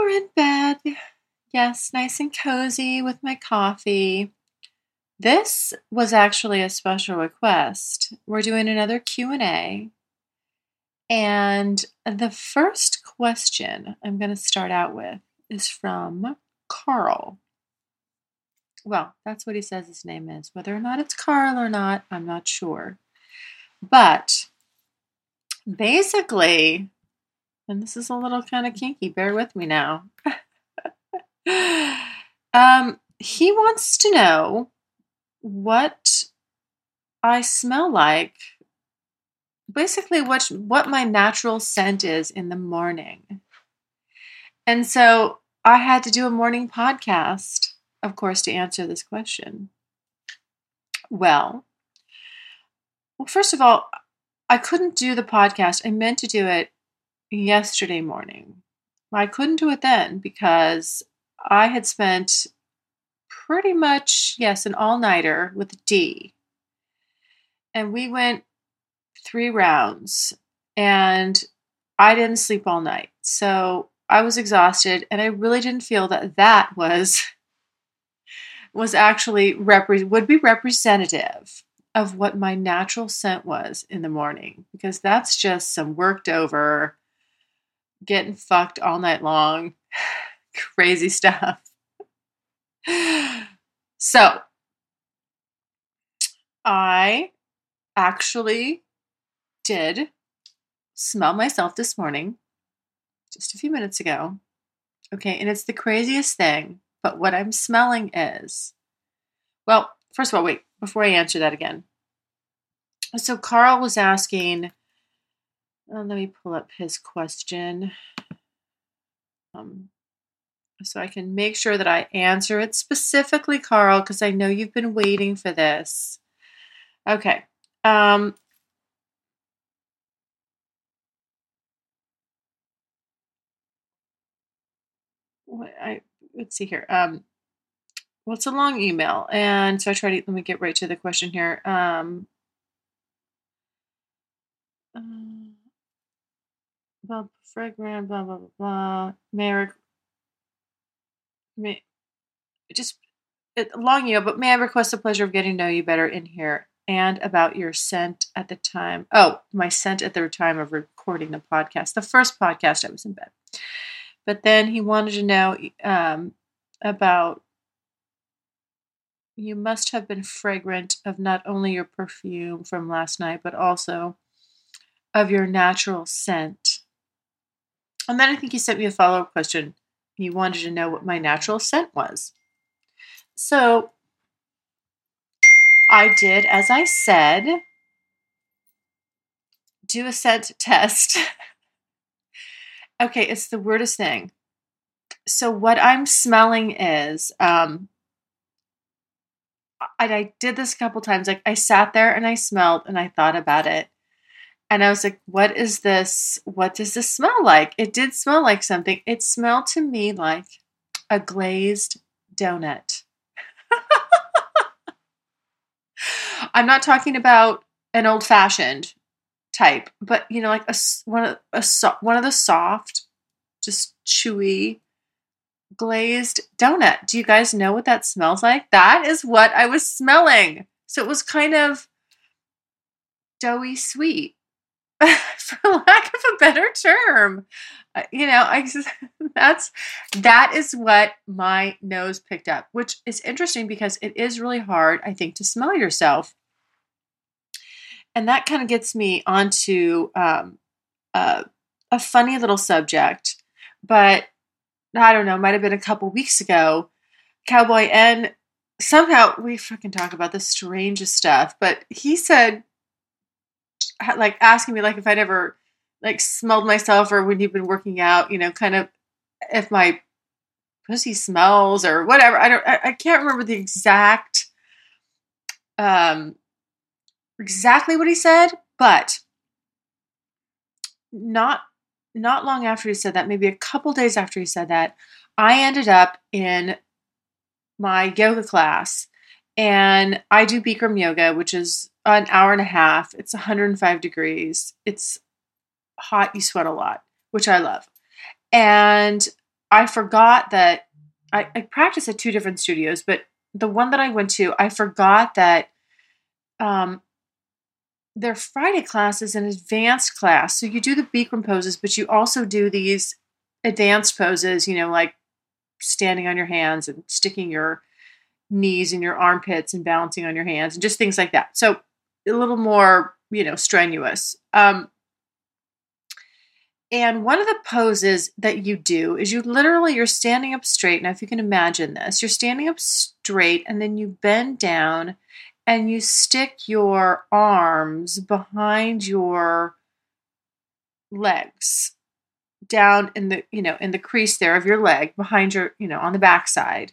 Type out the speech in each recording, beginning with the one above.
We're in bed. Yes, nice and cozy with my coffee. This was actually a special request. We're doing another Q&A. And the first question I'm going to start out with is from Carl. Well, that's what he says his name is. Whether or not it's Carl or not, I'm not sure. But basically, and this is a little kind of kinky. Bear with me now. um, he wants to know what I smell like. Basically, what what my natural scent is in the morning. And so I had to do a morning podcast, of course, to answer this question. Well, well, first of all, I couldn't do the podcast. I meant to do it yesterday morning. I couldn't do it then because I had spent pretty much, yes, an all nighter with D. And we went three rounds and I didn't sleep all night. So I was exhausted and I really didn't feel that that was was actually repre- would be representative of what my natural scent was in the morning because that's just some worked over getting fucked all night long. Crazy stuff. So, I actually did smell myself this morning, just a few minutes ago. Okay, and it's the craziest thing, but what I'm smelling is well, first of all, wait, before I answer that again. So, Carl was asking uh, let me pull up his question. Um, so I can make sure that I answer it specifically, Carl, because I know you've been waiting for this. Okay. Um, I let's see here. Um, well, it's a long email, and so I try to let me get right to the question here. Um, um blah, fragrant, blah, blah, blah, blah. May may, just it, long you, but may I request the pleasure of getting to know you better in here and about your scent at the time? Oh, my scent at the time of recording the podcast, the first podcast I was in bed. But then he wanted to know um, about you must have been fragrant of not only your perfume from last night, but also of your natural scent. And then I think he sent me a follow up question. He wanted to know what my natural scent was. So I did, as I said, do a scent test. okay, it's the weirdest thing. So what I'm smelling is, um, I, I did this a couple times. Like I sat there and I smelled and I thought about it. And I was like, what is this? What does this smell like? It did smell like something. It smelled to me like a glazed donut. I'm not talking about an old fashioned type, but you know, like a one of a one of the soft, just chewy, glazed donut. Do you guys know what that smells like? That is what I was smelling. So it was kind of doughy sweet. for lack of a better term. Uh, you know, I that's that is what my nose picked up, which is interesting because it is really hard, I think, to smell yourself. And that kind of gets me onto um, uh, a funny little subject, but I don't know, might have been a couple weeks ago. Cowboy N somehow we fucking talk about the strangest stuff, but he said like asking me like if I'd ever like smelled myself or when you've been working out, you know, kind of if my pussy smells or whatever. I don't. I, I can't remember the exact um exactly what he said, but not not long after he said that, maybe a couple days after he said that, I ended up in my yoga class and I do Bikram yoga, which is an hour and a half. It's 105 degrees. It's hot, you sweat a lot, which I love. And I forgot that I, I practice at two different studios, but the one that I went to, I forgot that um, their Friday class is an advanced class. So you do the Bikram poses, but you also do these advanced poses, you know, like standing on your hands and sticking your knees in your armpits and balancing on your hands and just things like that. So a little more, you know, strenuous. Um, and one of the poses that you do is you literally you're standing up straight. Now, if you can imagine this, you're standing up straight and then you bend down and you stick your arms behind your legs down in the you know in the crease there of your leg behind your you know on the backside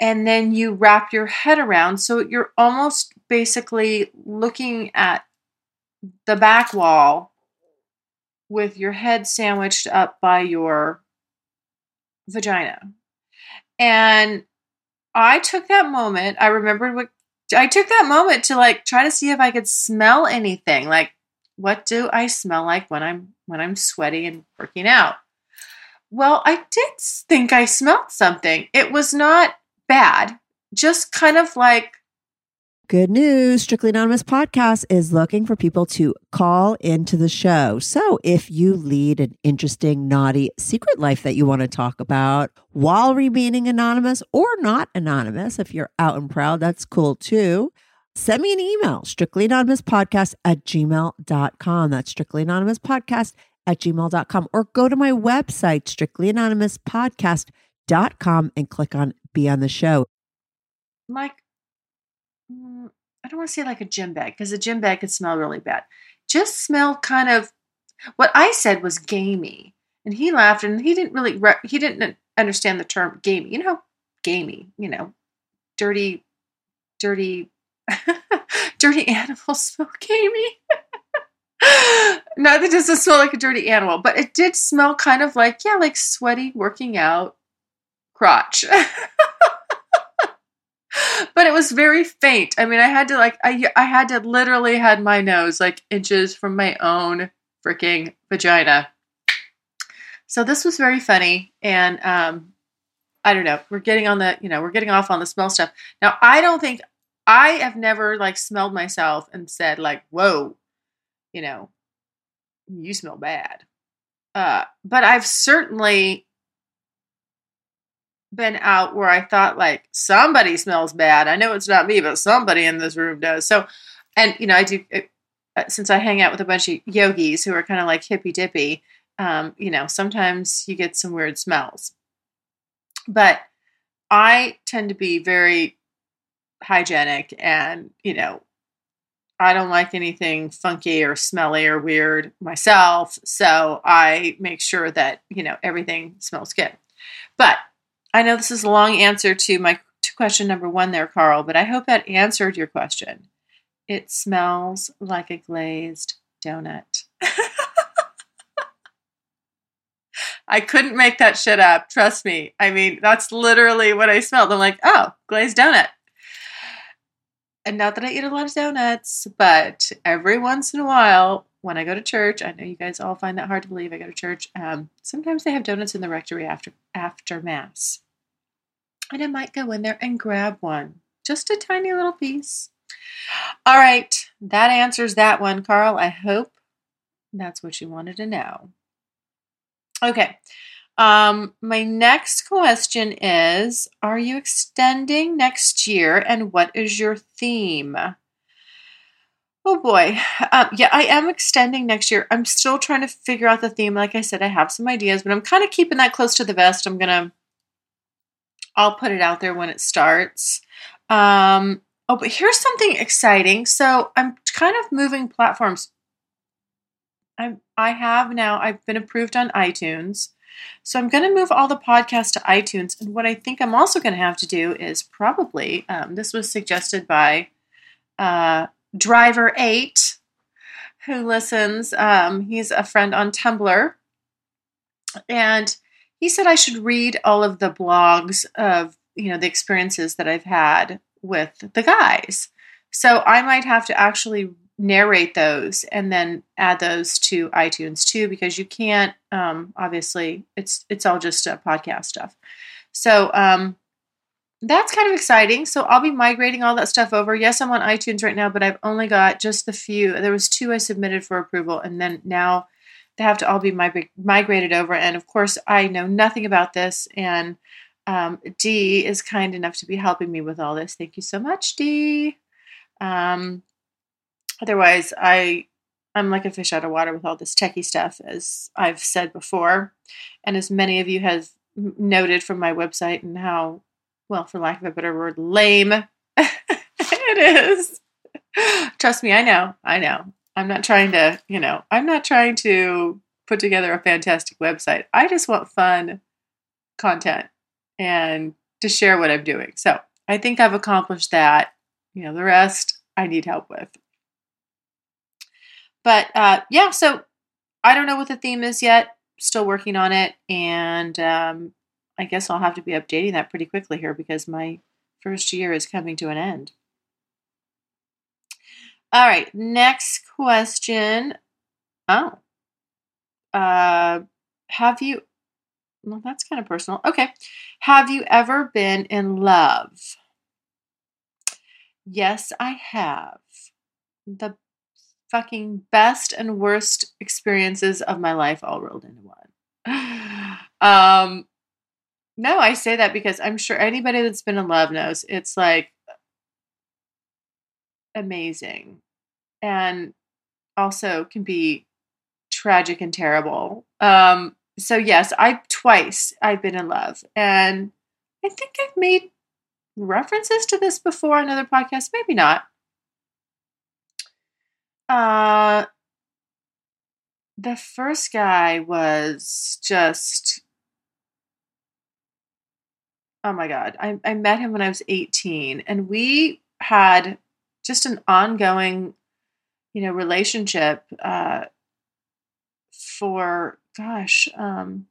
and then you wrap your head around so you're almost basically looking at the back wall with your head sandwiched up by your vagina. And I took that moment, I remembered what I took that moment to like try to see if I could smell anything. Like what do I smell like when I'm when I'm sweaty and working out? Well, I did think I smelled something. It was not bad, just kind of like Good news. Strictly Anonymous podcast is looking for people to call into the show. So if you lead an interesting, naughty secret life that you want to talk about while remaining anonymous or not anonymous, if you're out and proud, that's cool too. Send me an email, strictly anonymous podcast at gmail.com. That's strictly anonymous podcast at gmail.com. Or go to my website, strictly anonymous podcast.com and click on be on the show. Mike, mm, I don't want to say like a gym bag because a gym bag could smell really bad. Just smell kind of what I said was gamey, and he laughed and he didn't really he didn't understand the term gamey. You know, gamey. You know, dirty, dirty, dirty animal smell gamey. Not that doesn't smell like a dirty animal, but it did smell kind of like yeah, like sweaty working out crotch. but it was very faint. I mean, I had to like I I had to literally had my nose like inches from my own freaking vagina. So this was very funny and um I don't know. We're getting on the, you know, we're getting off on the smell stuff. Now, I don't think I have never like smelled myself and said like, "Whoa, you know, you smell bad." Uh, but I've certainly been out where I thought like somebody smells bad. I know it's not me, but somebody in this room does. So, and you know, I do uh, since I hang out with a bunch of yogis who are kind of like hippy dippy. Um, you know, sometimes you get some weird smells, but I tend to be very hygienic and you know I don't like anything funky or smelly or weird myself. So I make sure that, you know, everything smells good. But I know this is a long answer to my to question number one there, Carl, but I hope that answered your question. It smells like a glazed donut. I couldn't make that shit up. Trust me. I mean, that's literally what I smelled. I'm like, oh, glazed donut. And not that I eat a lot of donuts, but every once in a while, when I go to church, I know you guys all find that hard to believe. I go to church. Um, sometimes they have donuts in the rectory after after mass, and I might go in there and grab one, just a tiny little piece. All right, that answers that one, Carl. I hope that's what you wanted to know. Okay. Um, my next question is Are you extending next year and what is your theme? Oh boy. Um, yeah, I am extending next year. I'm still trying to figure out the theme. Like I said, I have some ideas, but I'm kind of keeping that close to the vest. I'm going to, I'll put it out there when it starts. Um, oh, but here's something exciting. So I'm kind of moving platforms. I'm, I have now, I've been approved on iTunes. So I'm going to move all the podcasts to iTunes. And what I think I'm also going to have to do is probably, um, this was suggested by uh, Driver8, who listens. Um, he's a friend on Tumblr. And he said I should read all of the blogs of, you know, the experiences that I've had with the guys. So I might have to actually narrate those and then add those to iTunes too, because you can't. Um, obviously, it's it's all just uh, podcast stuff. So um, that's kind of exciting. So I'll be migrating all that stuff over. Yes, I'm on iTunes right now, but I've only got just the few. There was two I submitted for approval, and then now they have to all be migrated over. And of course, I know nothing about this, and um, is kind enough to be helping me with all this. Thank you so much, D. Um, otherwise, I I'm like a fish out of water with all this techie stuff, as I've said before, and as many of you have noted from my website and how, well, for lack of a better word, lame it is. Trust me, I know, I know. I'm not trying to, you know, I'm not trying to put together a fantastic website. I just want fun content and to share what I'm doing. So I think I've accomplished that. You know, the rest I need help with. But uh, yeah, so I don't know what the theme is yet. Still working on it. And um, I guess I'll have to be updating that pretty quickly here because my first year is coming to an end. All right, next question. Oh. Uh have you well that's kind of personal. Okay. Have you ever been in love? Yes, I have. The fucking best and worst experiences of my life all rolled into one. um no, I say that because I'm sure anybody that's been in love knows it's like amazing and also can be tragic and terrible. Um, so yes, I twice I've been in love, and I think I've made references to this before on other podcasts. Maybe not. Uh, the first guy was just oh my god. I, I met him when i was 18 and we had just an ongoing, you know, relationship uh, for gosh, um,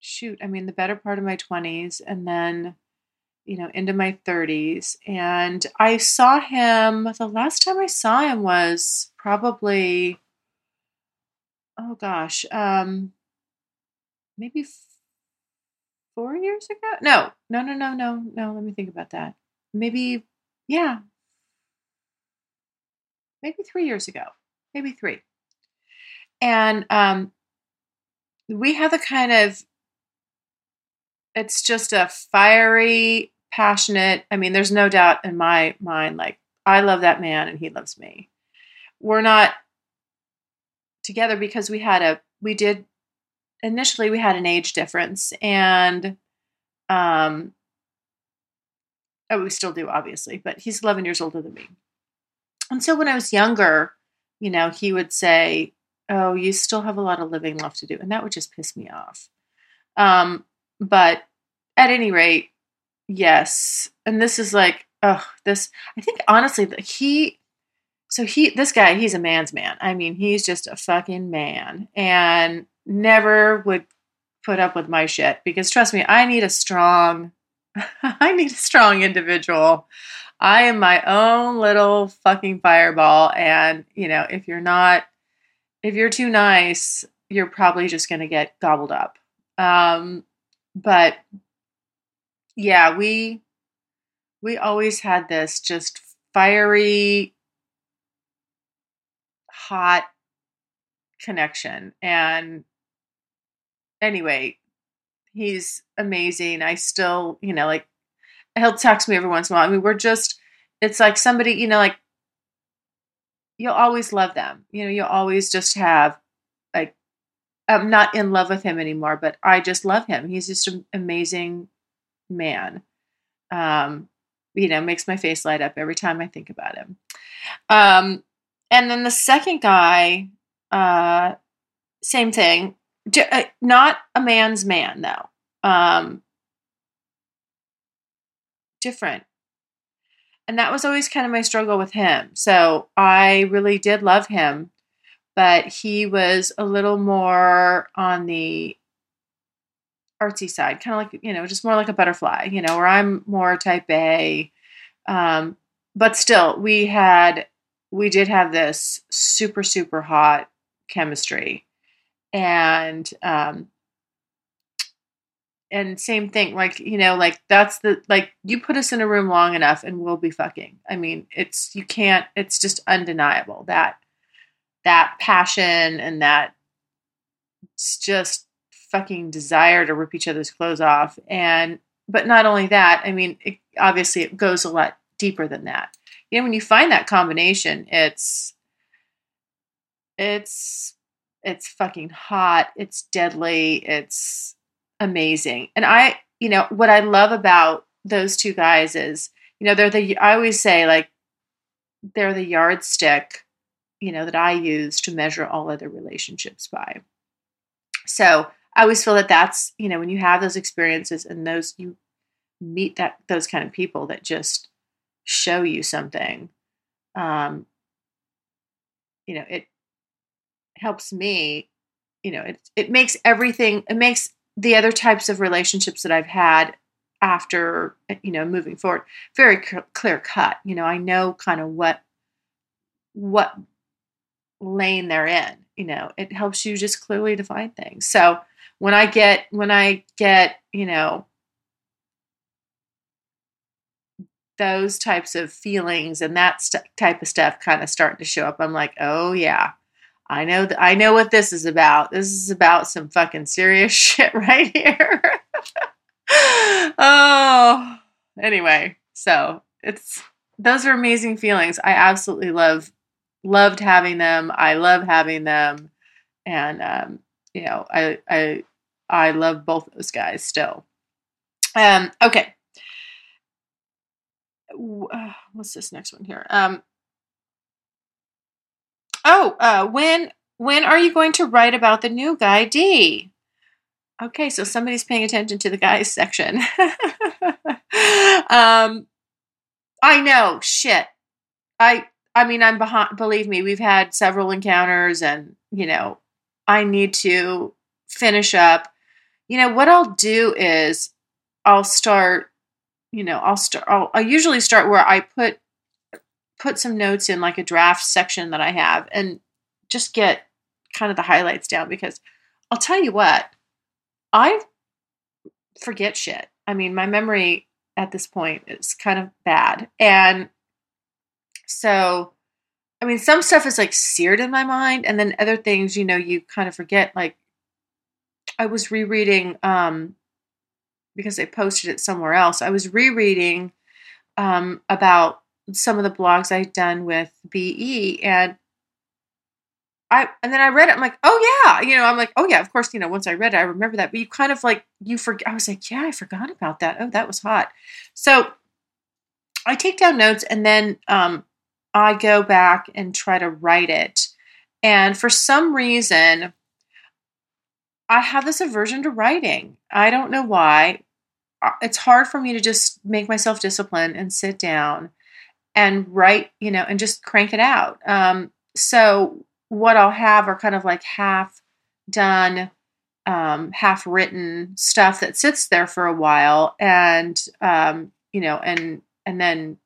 shoot, I mean, the better part of my twenties, and then you know into my 30s and i saw him the last time i saw him was probably oh gosh um maybe four years ago no no no no no no let me think about that maybe yeah. Maybe three years ago. Maybe three. And um, we have a kind of, it's just a fiery, passionate. I mean, there's no doubt in my mind, like, I love that man and he loves me. We're not together because we had a, we did, initially, we had an age difference. And, um, Oh, we still do, obviously, but he's 11 years older than me. And so when I was younger, you know, he would say, Oh, you still have a lot of living left to do. And that would just piss me off. Um, but at any rate, yes. And this is like, oh, this, I think honestly, he, so he, this guy, he's a man's man. I mean, he's just a fucking man and never would put up with my shit because trust me, I need a strong I need a strong individual. I am my own little fucking fireball. And, you know, if you're not, if you're too nice, you're probably just going to get gobbled up. Um, but yeah, we, we always had this just fiery, hot connection. And anyway, He's amazing. I still, you know, like he'll text me every once in a while. I mean, we're just, it's like somebody, you know, like you'll always love them. You know, you'll always just have like, I'm not in love with him anymore, but I just love him. He's just an amazing man. Um, you know, makes my face light up every time I think about him. Um, and then the second guy, uh, same thing D- uh, not a man's man though. Um, different. And that was always kind of my struggle with him. So I really did love him, but he was a little more on the artsy side, kind of like, you know, just more like a butterfly, you know, where I'm more type A. Um, but still, we had, we did have this super, super hot chemistry. And, um, and same thing like you know like that's the like you put us in a room long enough and we'll be fucking. I mean it's you can't it's just undeniable that that passion and that it's just fucking desire to rip each other's clothes off. And but not only that i mean it, obviously it goes a lot deeper than that. You know when you find that combination it's it's it's fucking hot it's deadly it's amazing. And I, you know, what I love about those two guys is, you know, they're the, I always say, like, they're the yardstick, you know, that I use to measure all other relationships by. So I always feel that that's, you know, when you have those experiences and those, you meet that, those kind of people that just show you something, um, you know, it helps me, you know, it, it makes everything, it makes the other types of relationships that I've had after eh, you know moving forward very clear cut you know i know kind of what what lane they're in you know it helps you just clearly define things. So when i get when i get you know those types of feelings and that st- type of stuff kind of starting to show up i'm like oh yeah I know th- I know what this is about. This is about some fucking serious shit right here. oh, anyway, so it's those are amazing feelings. I absolutely love loved having them. I love having them, and um, you know, I I I love both those guys still. Um, okay. Uh, what's this next one here? Um, Oh, uh, when when are you going to write about the new guy D? Okay, so somebody's paying attention to the guys section. um, I know, shit. I I mean, I'm behind. Believe me, we've had several encounters, and you know, I need to finish up. You know, what I'll do is I'll start. You know, I'll start. I'll, I usually start where I put put some notes in like a draft section that I have and just get kind of the highlights down because I'll tell you what, I forget shit. I mean, my memory at this point is kind of bad. And so, I mean, some stuff is like seared in my mind, and then other things, you know, you kind of forget. Like, I was rereading, um, because I posted it somewhere else, I was rereading um, about some of the blogs I'd done with BE and I and then I read it. I'm like, oh yeah, you know, I'm like, oh yeah, of course, you know, once I read it, I remember that. But you kind of like you forget. I was like, yeah, I forgot about that. Oh, that was hot. So I take down notes and then um, I go back and try to write it. And for some reason, I have this aversion to writing. I don't know why. It's hard for me to just make myself discipline and sit down and write, you know, and just crank it out. Um, so what I'll have are kind of like half done, um, half written stuff that sits there for a while, and um, you know, and and then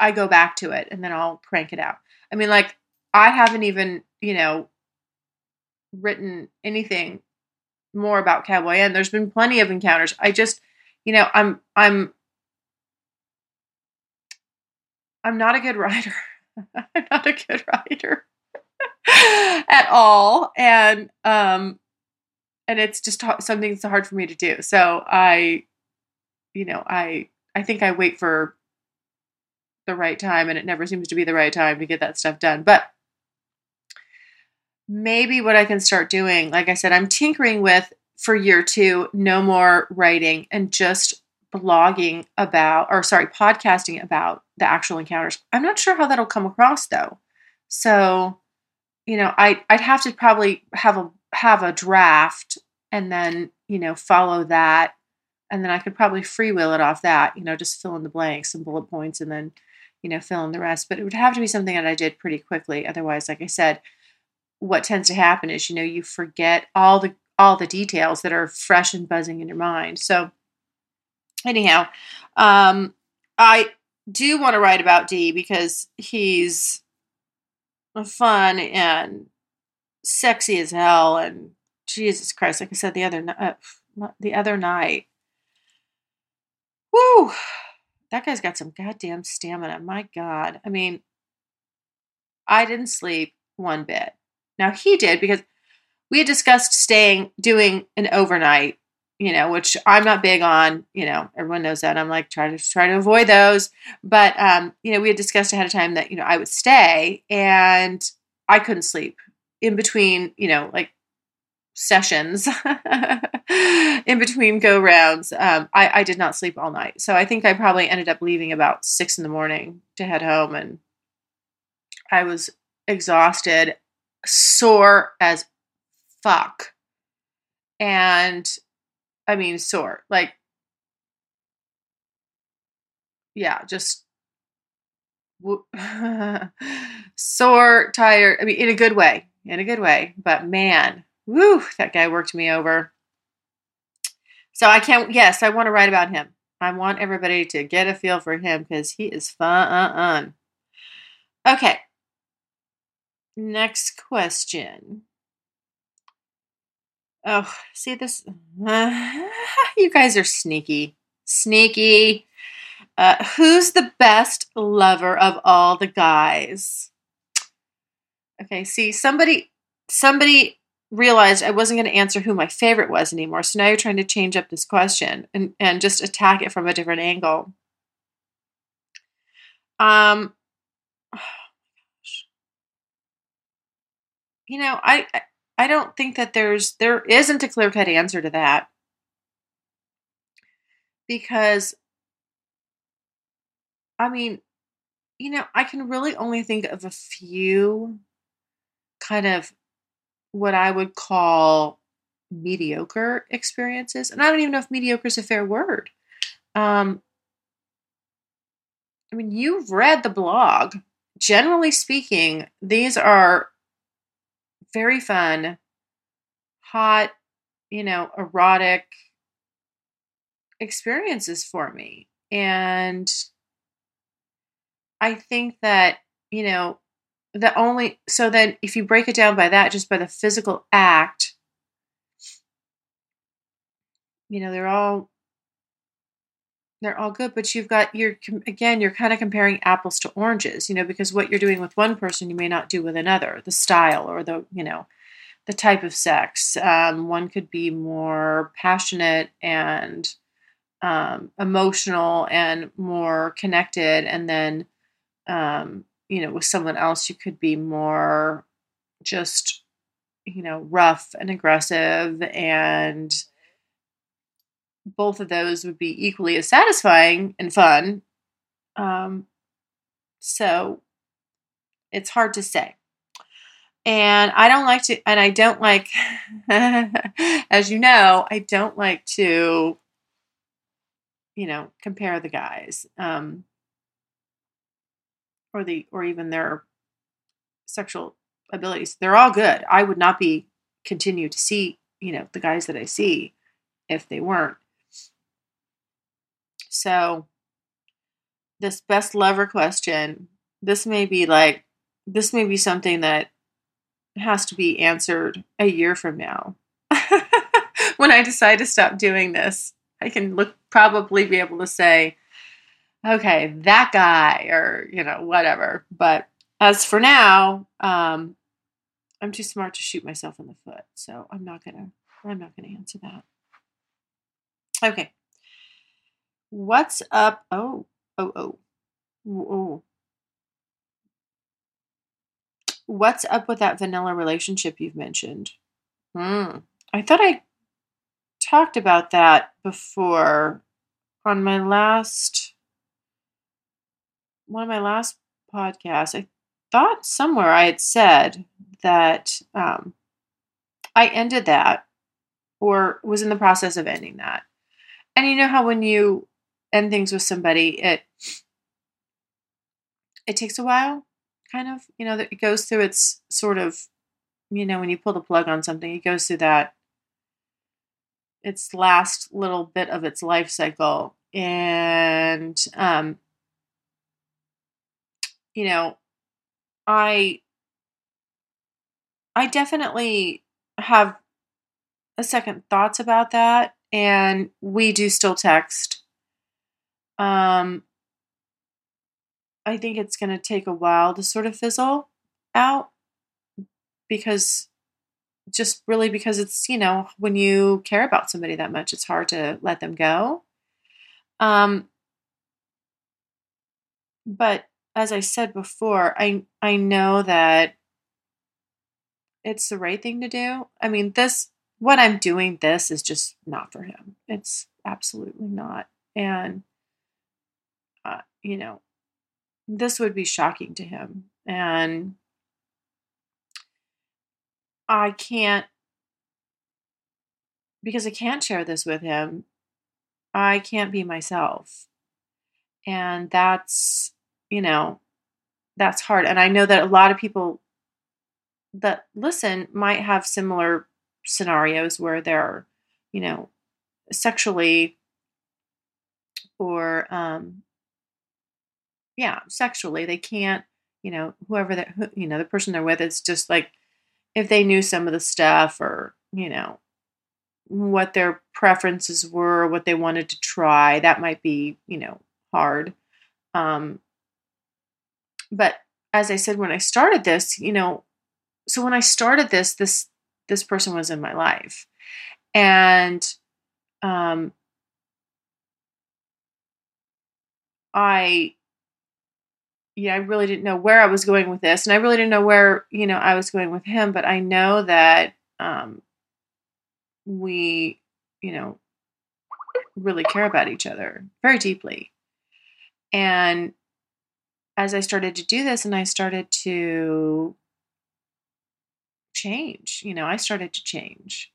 I go back to it, and then I'll crank it out. I mean, like I haven't even, you know, written anything more about Cowboy and there's been plenty of encounters. I just, you know, I'm I'm I'm not a good writer. I'm not a good writer at all, and um, and it's just something that's hard for me to do. So I, you know, I I think I wait for the right time, and it never seems to be the right time to get that stuff done. But maybe what I can start doing, like I said, I'm tinkering with for year two, no more writing and just blogging about, or sorry, podcasting about the actual encounters. I'm not sure how that'll come across though. So, you know, I I'd have to probably have a have a draft and then, you know, follow that. And then I could probably freewheel it off that, you know, just fill in the blanks and bullet points and then, you know, fill in the rest. But it would have to be something that I did pretty quickly. Otherwise, like I said, what tends to happen is, you know, you forget all the all the details that are fresh and buzzing in your mind. So anyhow, um, I do want to write about D because he's fun and sexy as hell and Jesus Christ, like I said the other uh, the other night. Woo! That guy's got some goddamn stamina. My God. I mean, I didn't sleep one bit. Now he did because we had discussed staying, doing an overnight, you know, which I'm not big on. You know, everyone knows that. I'm like trying to try to avoid those. But um, you know, we had discussed ahead of time that you know I would stay, and I couldn't sleep in between. You know, like sessions in between go rounds um, I, I did not sleep all night so i think i probably ended up leaving about six in the morning to head home and i was exhausted sore as fuck and i mean sore like yeah just sore tired i mean in a good way in a good way but man Woo, that guy worked me over. So I can't, yes, I want to write about him. I want everybody to get a feel for him because he is fun. Okay. Next question. Oh, see this? Uh, you guys are sneaky. Sneaky. Uh, who's the best lover of all the guys? Okay, see, somebody somebody realized I wasn't going to answer who my favorite was anymore. So now you're trying to change up this question and, and just attack it from a different angle. Um, oh you know, I I don't think that there's there isn't a clear cut answer to that because I mean, you know, I can really only think of a few kind of what I would call mediocre experiences. And I don't even know if mediocre is a fair word. Um, I mean, you've read the blog. Generally speaking, these are very fun, hot, you know, erotic experiences for me. And I think that, you know, the only so then if you break it down by that just by the physical act you know they're all they're all good but you've got you're again you're kind of comparing apples to oranges you know because what you're doing with one person you may not do with another the style or the you know the type of sex um, one could be more passionate and um, emotional and more connected and then um, you know, with someone else, you could be more just, you know, rough and aggressive. And both of those would be equally as satisfying and fun. Um, so it's hard to say. And I don't like to, and I don't like, as you know, I don't like to, you know, compare the guys. Um, or the or even their sexual abilities. They're all good. I would not be continue to see, you know, the guys that I see if they weren't. So this best lover question, this may be like this may be something that has to be answered a year from now. when I decide to stop doing this, I can look probably be able to say, okay, that guy, or, you know, whatever. But as for now, um, I'm too smart to shoot myself in the foot. So I'm not to, I'm not to answer that. Okay. What's up? Oh, oh, oh, oh. What's up with that vanilla relationship you've mentioned? Hmm. I thought I talked about that before on my last one of my last podcasts, I thought somewhere I had said that um, I ended that or was in the process of ending that. And you know how when you end things with somebody, it it takes a while, kind of. You know, it goes through its sort of, you know, when you pull the plug on something, it goes through that its last little bit of its life cycle. And um, you know, I I definitely have a second thoughts about that and we do still text. Um I think it's going to take a while to sort of fizzle out because just really because it's, you know, when you care about somebody that much, it's hard to let them go. Um but as I said before, I I know that it's the right thing to do. I mean, this what I'm doing this is just not for him. It's absolutely not. And uh, you know, this would be shocking to him and I can't because I can't share this with him. I can't be myself. And that's you know, that's hard. And I know that a lot of people that listen might have similar scenarios where they're, you know, sexually or, um, yeah, sexually, they can't, you know, whoever that, you know, the person they're with, it's just like if they knew some of the stuff or, you know, what their preferences were, what they wanted to try, that might be, you know, hard. Um, but as I said when I started this, you know, so when I started this, this this person was in my life, and um, I yeah, I really didn't know where I was going with this, and I really didn't know where you know I was going with him, but I know that um, we, you know, really care about each other very deeply, and as I started to do this and I started to change, you know, I started to change.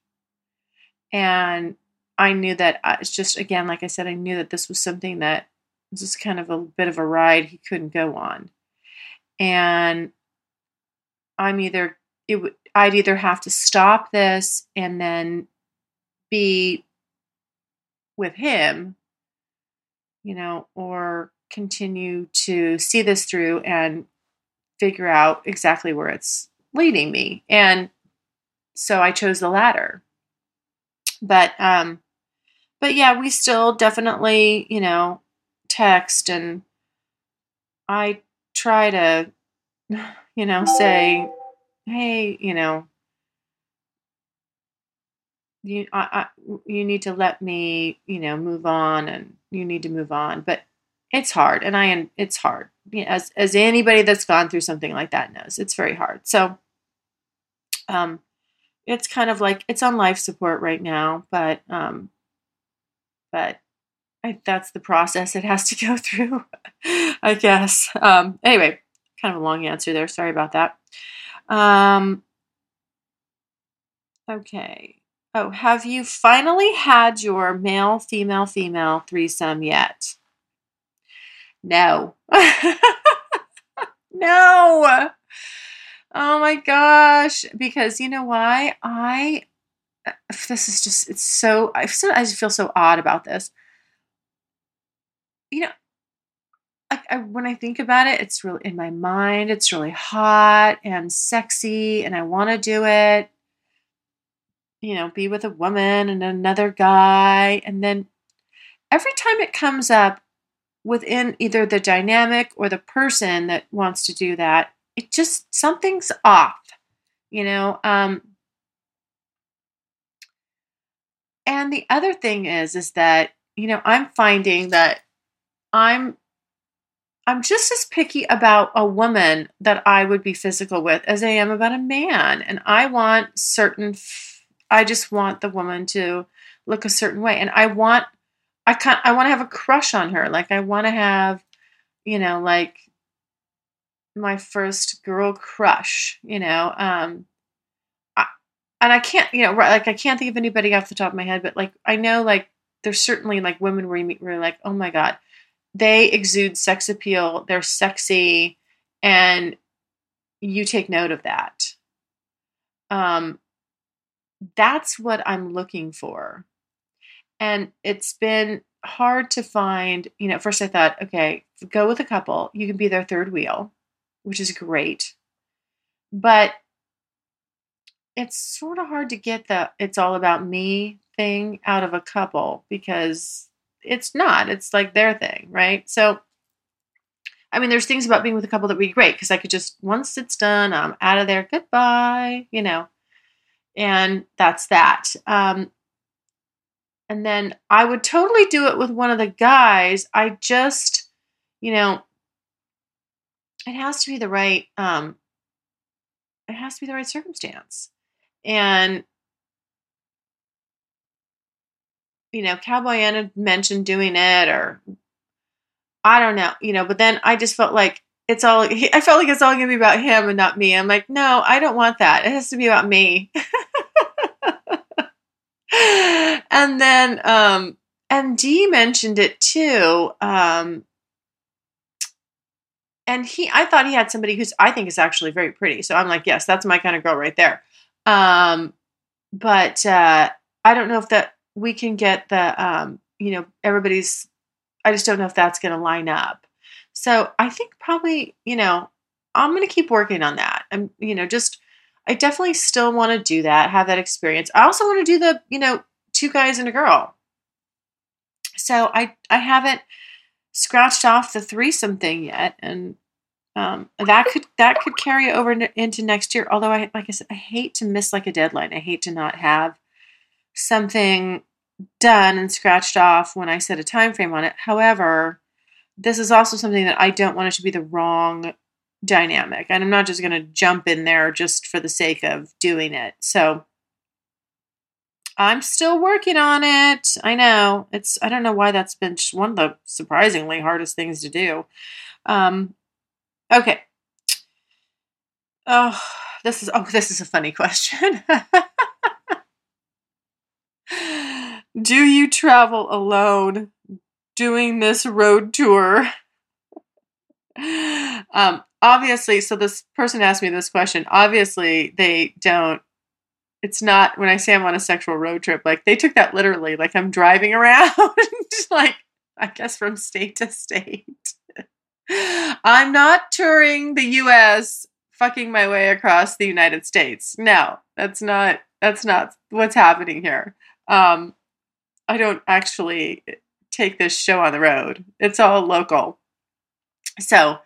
And I knew that uh, it's just, again, like I said, I knew that this was something that just kind of a bit of a ride he couldn't go on. And I'm either, it would, I'd either have to stop this and then be with him, you know, or continue to see this through and figure out exactly where it's leading me. And so I chose the latter. But um but yeah, we still definitely, you know, text and I try to you know, say, "Hey, you know, you I, I you need to let me, you know, move on and you need to move on." But it's hard and i am it's hard as as anybody that's gone through something like that knows it's very hard so um it's kind of like it's on life support right now but um but I, that's the process it has to go through i guess um anyway kind of a long answer there sorry about that um okay oh have you finally had your male female female threesome yet no. no. Oh my gosh. Because you know why? I, this is just, it's so, I, so, I feel so odd about this. You know, I, I, when I think about it, it's really in my mind, it's really hot and sexy, and I want to do it. You know, be with a woman and another guy. And then every time it comes up, within either the dynamic or the person that wants to do that, it just something's off, you know. Um, and the other thing is, is that you know I'm finding that I'm I'm just as picky about a woman that I would be physical with as I am about a man, and I want certain. I just want the woman to look a certain way, and I want I can I want to have a crush on her. Like I want to have, you know, like my first girl crush, you know. Um I, and I can't, you know, like I can't think of anybody off the top of my head, but like I know like there's certainly like women where you meet where you're like, oh my god, they exude sex appeal, they're sexy, and you take note of that. Um, that's what I'm looking for, and it's been hard to find. You know, at first I thought, okay, go with a couple, you can be their third wheel, which is great, but it's sort of hard to get the it's all about me thing out of a couple because it's not. It's like their thing, right? So, I mean, there's things about being with a couple that would be great because I could just, once it's done, I'm out of there. Goodbye, you know, and that's that. Um, and then I would totally do it with one of the guys. I just, you know, it has to be the right, um, it has to be the right circumstance. And you know, Cowboy Anna mentioned doing it, or I don't know, you know, but then I just felt like it's all, I felt like it's all going to be about him and not me. I'm like, no, I don't want that. It has to be about me. and then, um, and D mentioned it too. Um, and he, I thought he had somebody who's, I think is actually very pretty. So I'm like, yes, that's my kind of girl right there. Um, but, uh, I don't know if that we can get the um, you know everybody's i just don't know if that's going to line up. So i think probably you know i'm going to keep working on that. I'm you know just i definitely still want to do that have that experience. I also want to do the you know two guys and a girl. So i i haven't scratched off the threesome thing yet and um, that could that could carry over into next year although i like i said i hate to miss like a deadline. I hate to not have something done and scratched off when I set a time frame on it. However, this is also something that I don't want it to be the wrong dynamic. And I'm not just going to jump in there just for the sake of doing it. So I'm still working on it. I know. It's I don't know why that's been one of the surprisingly hardest things to do. Um okay. Oh, this is oh this is a funny question. Do you travel alone doing this road tour? um, obviously, so this person asked me this question. Obviously, they don't. It's not when I say I'm on a sexual road trip, like they took that literally. Like I'm driving around, like I guess from state to state. I'm not touring the US, fucking my way across the United States. No, that's not that's not what's happening here. Um, I don't actually take this show on the road. It's all local. So,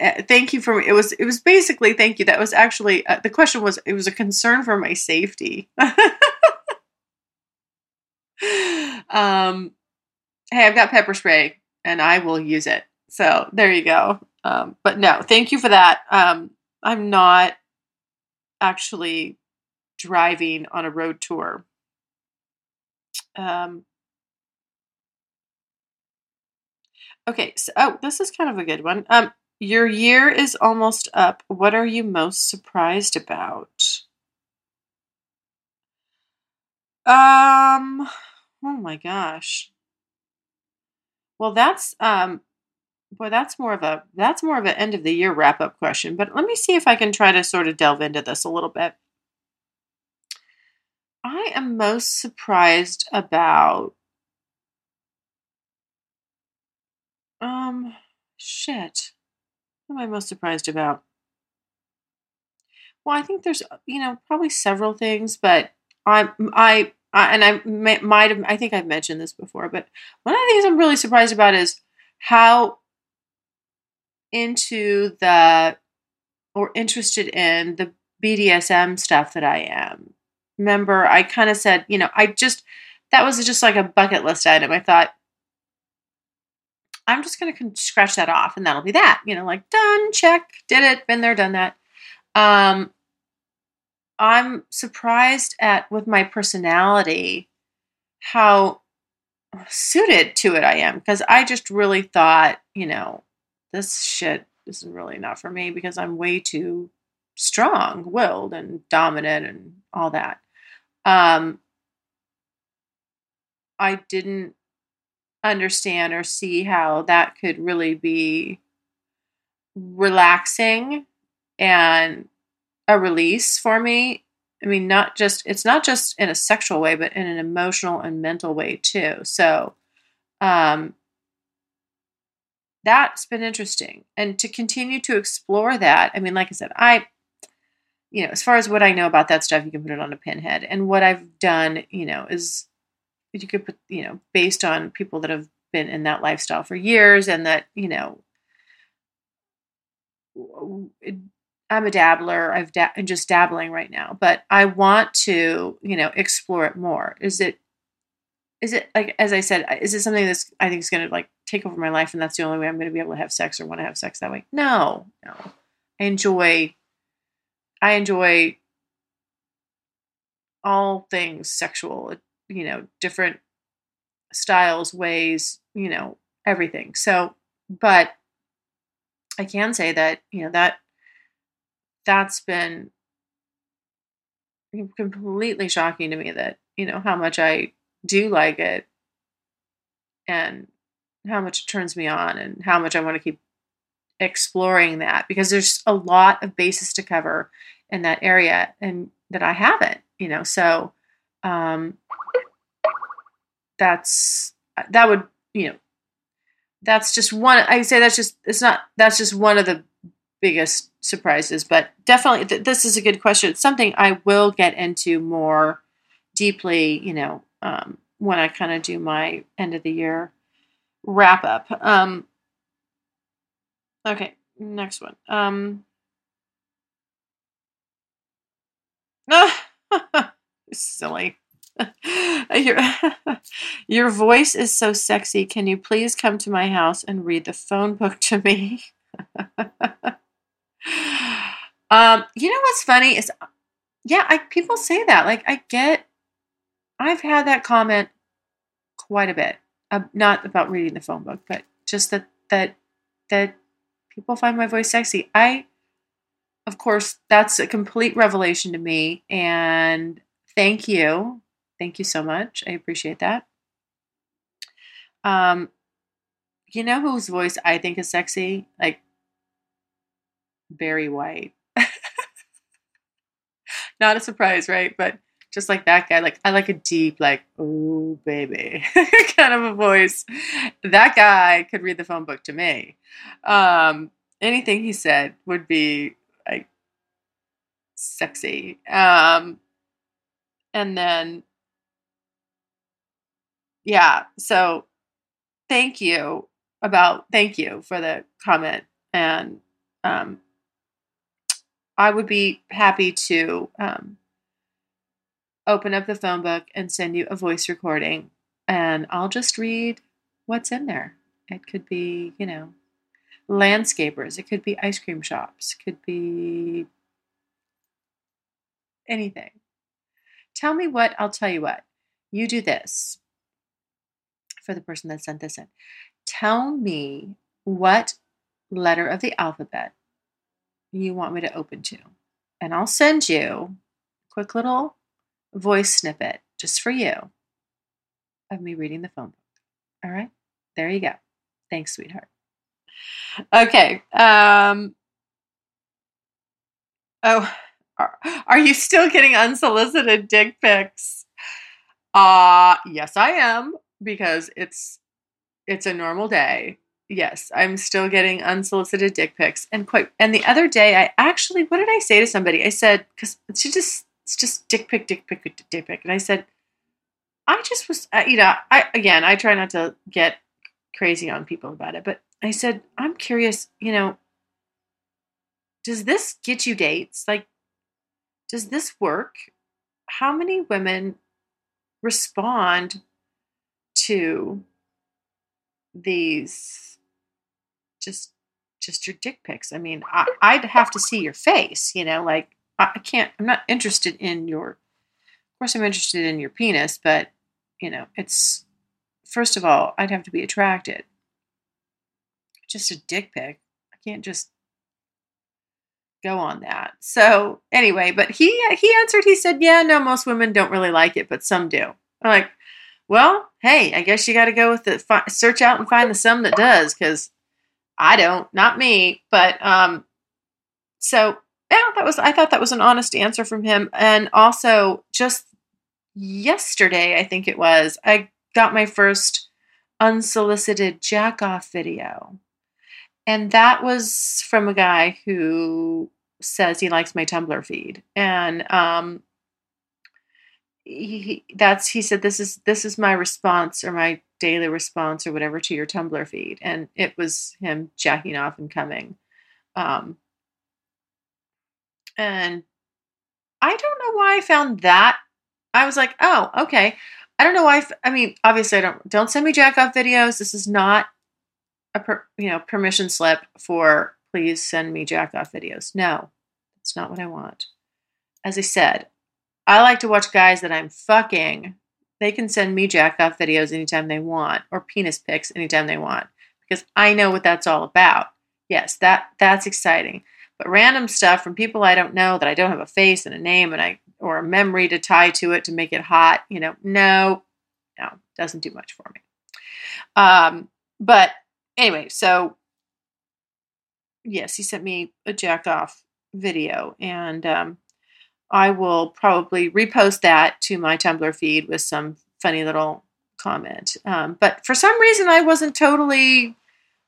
uh, thank you for it was it was basically thank you. That was actually uh, the question was it was a concern for my safety. um, hey, I've got pepper spray and I will use it. So there you go. Um, but no, thank you for that. Um, I'm not actually driving on a road tour. Um, okay, so oh, this is kind of a good one. Um, your year is almost up. What are you most surprised about? Um, oh my gosh. Well, that's um, boy, that's more of a that's more of an end of the year wrap up question. But let me see if I can try to sort of delve into this a little bit. I am most surprised about um shit. What am I most surprised about? Well, I think there's you know probably several things, but I I, I and I may, might have I think I've mentioned this before, but one of the things I'm really surprised about is how into the or interested in the BDSM stuff that I am remember I kind of said, you know, I just, that was just like a bucket list item. I thought, I'm just going to scratch that off and that'll be that, you know, like done, check, did it, been there, done that. Um, I'm surprised at with my personality how suited to it I am because I just really thought, you know, this shit this is really not for me because I'm way too strong willed and dominant and all that. Um, I didn't understand or see how that could really be relaxing and a release for me. I mean, not just, it's not just in a sexual way, but in an emotional and mental way too. So, um, that's been interesting. And to continue to explore that, I mean, like I said, I, you know, as far as what I know about that stuff, you can put it on a pinhead. And what I've done, you know, is you could put, you know, based on people that have been in that lifestyle for years and that, you know, I'm a dabbler. I've da- I'm just dabbling right now, but I want to, you know, explore it more. Is it, is it like as I said, is it something that's I think is going to like take over my life, and that's the only way I'm going to be able to have sex or want to have sex that way? No, no. I enjoy, I enjoy all things sexual. You know, different styles, ways, you know, everything. So, but I can say that, you know, that that's been completely shocking to me that, you know, how much I do like it and how much it turns me on and how much I want to keep exploring that because there's a lot of bases to cover in that area and that I haven't, you know. So um that's that would, you know, that's just one I say that's just it's not that's just one of the biggest surprises, but definitely th- this is a good question. It's something I will get into more deeply, you know, um, when I kind of do my end of the year wrap up. Um, okay, next one. Um, silly. your, your voice is so sexy. Can you please come to my house and read the phone book to me? um, you know what's funny is, yeah, I people say that. Like, I get, I've had that comment quite a bit. Uh, not about reading the phone book, but just that that that people find my voice sexy. I, of course, that's a complete revelation to me, and thank you Thank you so much. I appreciate that. Um, you know whose voice I think is sexy? Like Barry White. Not a surprise, right? But just like that guy, like I like a deep, like, oh baby kind of a voice. That guy could read the phone book to me. Um, anything he said would be like sexy. Um, and then yeah. So thank you about thank you for the comment and um, I would be happy to um, open up the phone book and send you a voice recording and I'll just read what's in there. It could be, you know, landscapers, it could be ice cream shops, could be anything. Tell me what, I'll tell you what. You do this for the person that sent this in. Tell me what letter of the alphabet you want me to open to. And I'll send you a quick little voice snippet just for you of me reading the phone book. All right? There you go. Thanks, sweetheart. Okay. Um, oh, are, are you still getting unsolicited dick pics? Uh, yes, I am because it's it's a normal day. Yes, I'm still getting unsolicited dick pics and quite and the other day I actually what did I say to somebody? I said cuz she just it's just dick pic dick pic dick pic and I said I just was uh, you know, I again, I try not to get crazy on people about it, but I said I'm curious, you know, does this get you dates? Like does this work? How many women respond to these just just your dick pics. I mean, I, would have to see your face, you know, like I can't, I'm not interested in your, of course, I'm interested in your penis, but, you know, it's, first of all, I'd have to be attracted. Just a dick pic. I can't just go on that. So anyway, but he he answered. He said, "Yeah, no, most women don't really like it, but some do." I'm like, well, hey, I guess you got to go with the fi- search out and find the some that does because I don't, not me. But um, so yeah, that was I thought that was an honest answer from him, and also just yesterday, I think it was, I got my first unsolicited jack off video. And that was from a guy who says he likes my Tumblr feed. And um he that's he said this is this is my response or my daily response or whatever to your Tumblr feed. And it was him jacking off and coming. Um and I don't know why I found that. I was like, oh, okay. I don't know why. I mean, obviously, I don't. Don't send me jack off videos. This is not a per, you know permission slip for please send me jack off videos. No, that's not what I want. As I said, I like to watch guys that I'm fucking. They can send me jack off videos anytime they want, or penis pics anytime they want, because I know what that's all about. Yes, that that's exciting. But random stuff from people I don't know that I don't have a face and a name and I or a memory to tie to it to make it hot, you know, no, no, doesn't do much for me. Um, but anyway, so yes, he sent me a jack off video and um, I will probably repost that to my Tumblr feed with some funny little comment. Um, but for some reason, I wasn't totally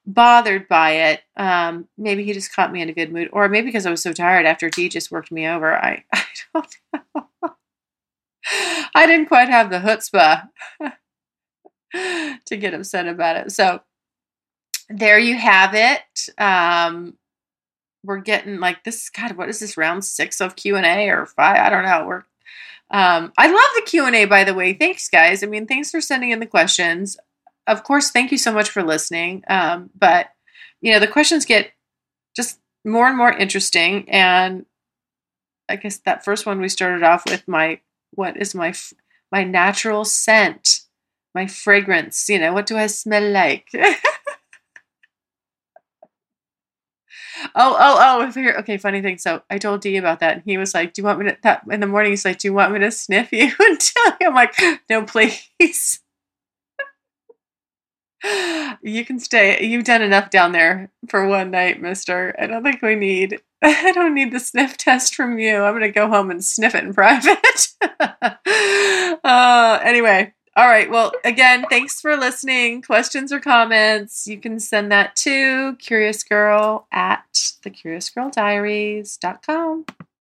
bothered by it. Um, maybe he just caught me in a good mood, or maybe because I was so tired after T just worked me over. I, I don't know. I didn't quite have the chutzpah to get upset about it. So there you have it. Um, we're getting like this. God, what is this round six of Q and A or five? I don't know. We're um, I love the Q and A, by the way. Thanks, guys. I mean, thanks for sending in the questions of course, thank you so much for listening. Um, but you know, the questions get just more and more interesting. And I guess that first one we started off with my what is my my natural scent, my fragrance. You know, what do I smell like? Oh, oh, oh! Okay, funny thing. So I told D about that, and he was like, "Do you want me to?" That in the morning, he's like, "Do you want me to sniff you?" Until I'm like, "No, please." You can stay. You've done enough down there for one night, mister. I don't think we need I don't need the sniff test from you. I'm going to go home and sniff it in private. uh, anyway, all right. Well, again, thanks for listening. Questions or comments, you can send that to Curious Girl at thecuriousgirldiaries.com.